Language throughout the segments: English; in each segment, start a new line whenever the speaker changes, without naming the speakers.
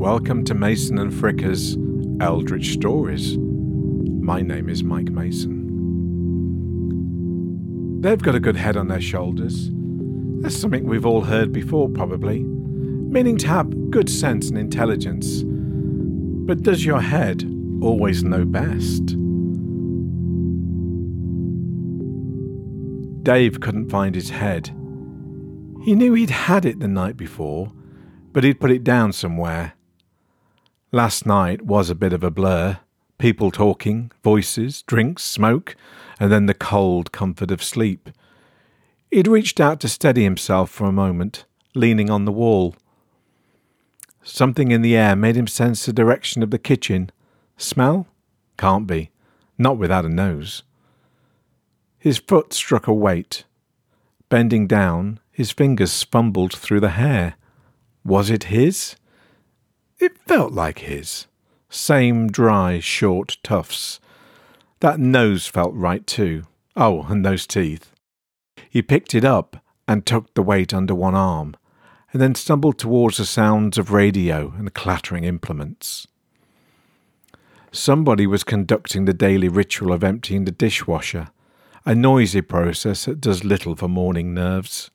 Welcome to Mason and Fricker's Eldritch Stories. My name is Mike Mason. They've got a good head on their shoulders. That's something we've all heard before, probably, meaning to have good sense and intelligence. But does your head always know best? Dave couldn't find his head. He knew he'd had it the night before, but he'd put it down somewhere. Last night was a bit of a blur. People talking, voices, drinks, smoke, and then the cold comfort of sleep. He'd reached out to steady himself for a moment, leaning on the wall. Something in the air made him sense the direction of the kitchen. Smell? Can't be. Not without a nose. His foot struck a weight. Bending down, his fingers fumbled through the hair. Was it his? It felt like his. Same dry, short tufts. That nose felt right too. Oh, and those teeth. He picked it up and tucked the weight under one arm, and then stumbled towards the sounds of radio and clattering implements. Somebody was conducting the daily ritual of emptying the dishwasher, a noisy process that does little for morning nerves.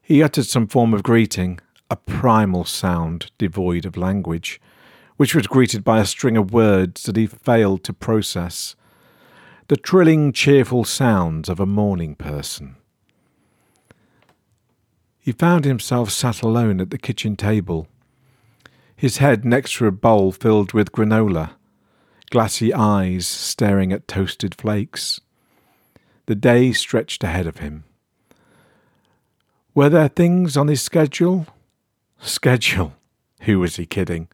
He uttered some form of greeting, a primal sound devoid of language, which was greeted by a string of words that he failed to process. The trilling, cheerful sounds of a morning person. He found himself sat alone at the kitchen table, his head next to a bowl filled with granola, glassy eyes staring at toasted flakes. The day stretched ahead of him. Were there things on his schedule? Schedule? Who was he kidding?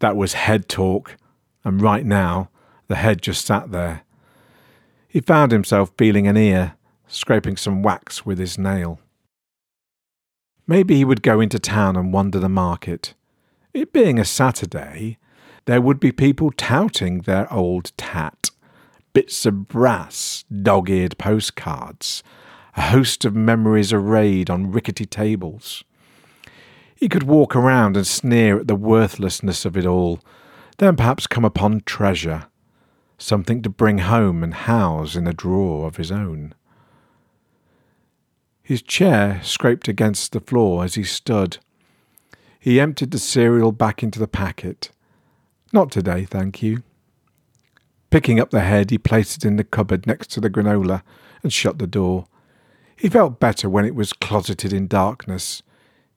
That was head talk, and right now the head just sat there. He found himself feeling an ear, scraping some wax with his nail. Maybe he would go into town and wander the market. It being a Saturday, there would be people touting their old tat. Bits of brass, dog eared postcards, a host of memories arrayed on rickety tables. He could walk around and sneer at the worthlessness of it all, then perhaps come upon treasure, something to bring home and house in a drawer of his own. His chair scraped against the floor as he stood. He emptied the cereal back into the packet. Not today, thank you. Picking up the head, he placed it in the cupboard next to the granola and shut the door. He felt better when it was closeted in darkness.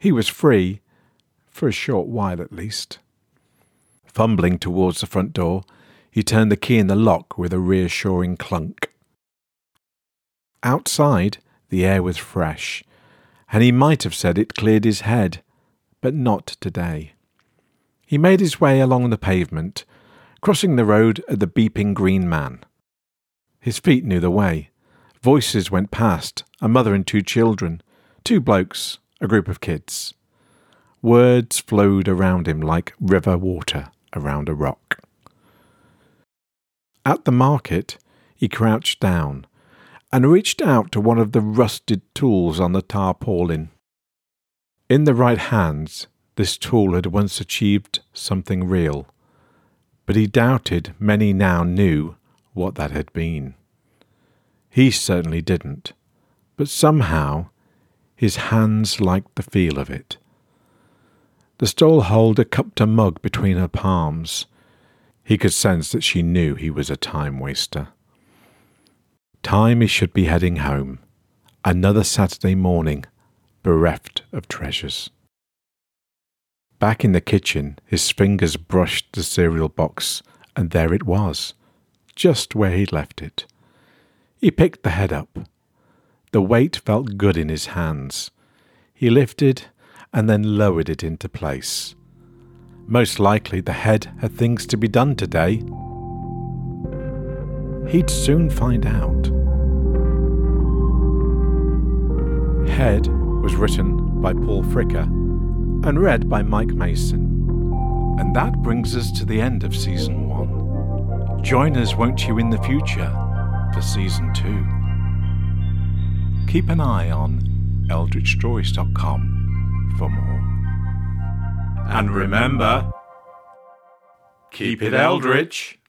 He was free, for a short while at least. Fumbling towards the front door, he turned the key in the lock with a reassuring clunk. Outside, the air was fresh, and he might have said it cleared his head, but not today. He made his way along the pavement, crossing the road at the beeping green man. His feet knew the way. Voices went past, a mother and two children, two blokes, a group of kids. Words flowed around him like river water around a rock. At the market, he crouched down and reached out to one of the rusted tools on the tarpaulin. In the right hands, this tool had once achieved something real, but he doubted many now knew what that had been. He certainly didn't, but somehow his hands liked the feel of it. The stallholder cupped a mug between her palms. He could sense that she knew he was a time waster. Time he should be heading home. Another Saturday morning, bereft of treasures. Back in the kitchen, his fingers brushed the cereal box, and there it was, just where he'd left it. He picked the head up. The weight felt good in his hands. He lifted and then lowered it into place. Most likely the head had things to be done today. He'd soon find out. Head was written by Paul Fricker and read by Mike Mason. And that brings us to the end of season one. Join us, won't you, in the future? for season two. Keep an eye on eldritchstories.com for more. And remember, keep it eldritch.